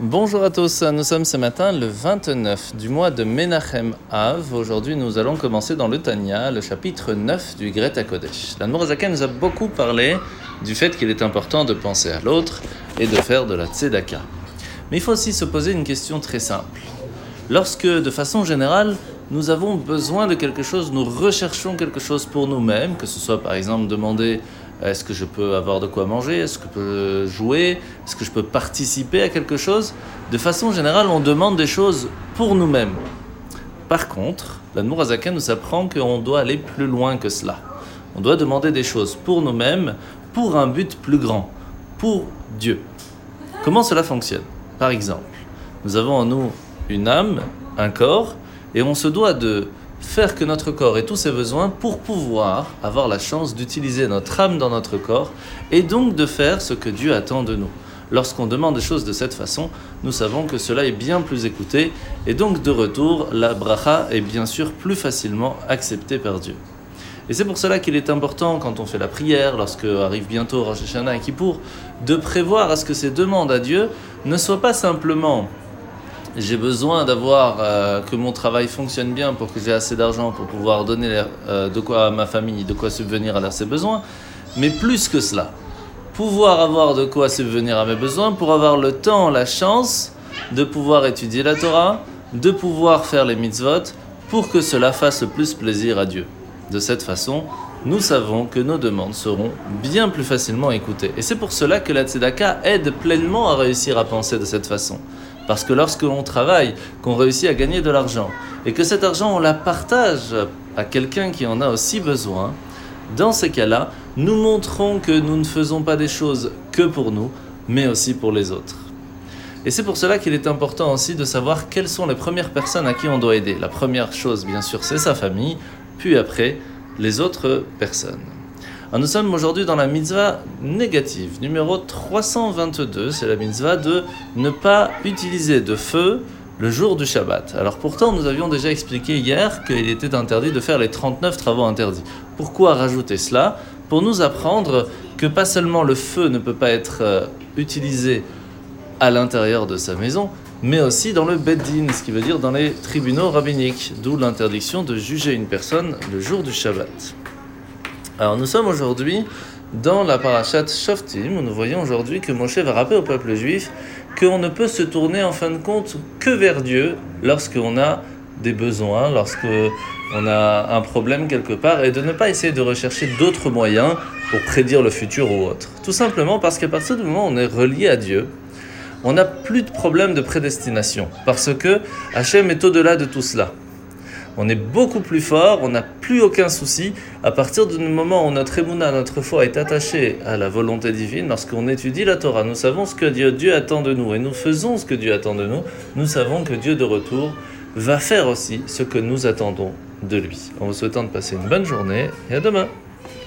Bonjour à tous, nous sommes ce matin le 29 du mois de Menachem Av. Aujourd'hui, nous allons commencer dans le Tanya, le chapitre 9 du Greta Kodesh. La Nourazaken nous a beaucoup parlé du fait qu'il est important de penser à l'autre et de faire de la tzedaka. Mais il faut aussi se poser une question très simple. Lorsque, de façon générale, nous avons besoin de quelque chose, nous recherchons quelque chose pour nous-mêmes, que ce soit par exemple demander est-ce que je peux avoir de quoi manger? Est-ce que je peux jouer? Est-ce que je peux participer à quelque chose? De façon générale, on demande des choses pour nous-mêmes. Par contre, la Nourazaken nous apprend qu'on doit aller plus loin que cela. On doit demander des choses pour nous-mêmes, pour un but plus grand, pour Dieu. Comment cela fonctionne? Par exemple, nous avons en nous une âme, un corps, et on se doit de faire que notre corps ait tous ses besoins pour pouvoir avoir la chance d'utiliser notre âme dans notre corps et donc de faire ce que Dieu attend de nous. Lorsqu'on demande des choses de cette façon, nous savons que cela est bien plus écouté et donc de retour, la bracha est bien sûr plus facilement acceptée par Dieu. Et c'est pour cela qu'il est important, quand on fait la prière, lorsque arrive bientôt Rosh Hashanah et Kippour, de prévoir à ce que ces demandes à Dieu ne soient pas simplement j'ai besoin d'avoir euh, que mon travail fonctionne bien pour que j'ai assez d'argent pour pouvoir donner euh, de quoi à ma famille, de quoi subvenir à ses besoins, mais plus que cela, pouvoir avoir de quoi subvenir à mes besoins pour avoir le temps, la chance de pouvoir étudier la Torah, de pouvoir faire les mitzvot, pour que cela fasse le plus plaisir à Dieu. De cette façon, nous savons que nos demandes seront bien plus facilement écoutées. Et c'est pour cela que la Tzedaka aide pleinement à réussir à penser de cette façon. Parce que lorsque l'on travaille, qu'on réussit à gagner de l'argent, et que cet argent on la partage à quelqu'un qui en a aussi besoin, dans ces cas-là, nous montrons que nous ne faisons pas des choses que pour nous, mais aussi pour les autres. Et c'est pour cela qu'il est important aussi de savoir quelles sont les premières personnes à qui on doit aider. La première chose, bien sûr, c'est sa famille, puis après, les autres personnes. Nous sommes aujourd'hui dans la mitzvah négative, numéro 322, c'est la mitzvah de ne pas utiliser de feu le jour du Shabbat. Alors pourtant, nous avions déjà expliqué hier qu'il était interdit de faire les 39 travaux interdits. Pourquoi rajouter cela? Pour nous apprendre que pas seulement le feu ne peut pas être euh, utilisé à l'intérieur de sa maison, mais aussi dans le Beddin, ce qui veut dire dans les tribunaux rabbiniques, d'où l'interdiction de juger une personne le jour du Shabbat. Alors nous sommes aujourd'hui dans la parashat Shoftim, où nous voyons aujourd'hui que Moshe va rappeler au peuple juif qu'on ne peut se tourner en fin de compte que vers Dieu lorsqu'on a des besoins, lorsqu'on a un problème quelque part, et de ne pas essayer de rechercher d'autres moyens pour prédire le futur ou autre. Tout simplement parce qu'à partir du moment où on est relié à Dieu, on n'a plus de problème de prédestination, parce que Hachem est au-delà de tout cela on est beaucoup plus fort, on n'a plus aucun souci. À partir du moment où notre émouna, notre foi est attachée à la volonté divine, lorsqu'on étudie la Torah, nous savons ce que Dieu, Dieu attend de nous et nous faisons ce que Dieu attend de nous, nous savons que Dieu de retour va faire aussi ce que nous attendons de lui. En vous souhaitant de passer une bonne journée et à demain.